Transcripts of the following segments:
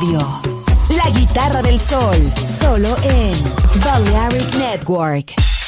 La guitarra del sol, solo en Balearic Network.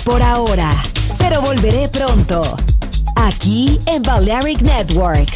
Por ahora, pero volveré pronto. Aquí en Balearic Network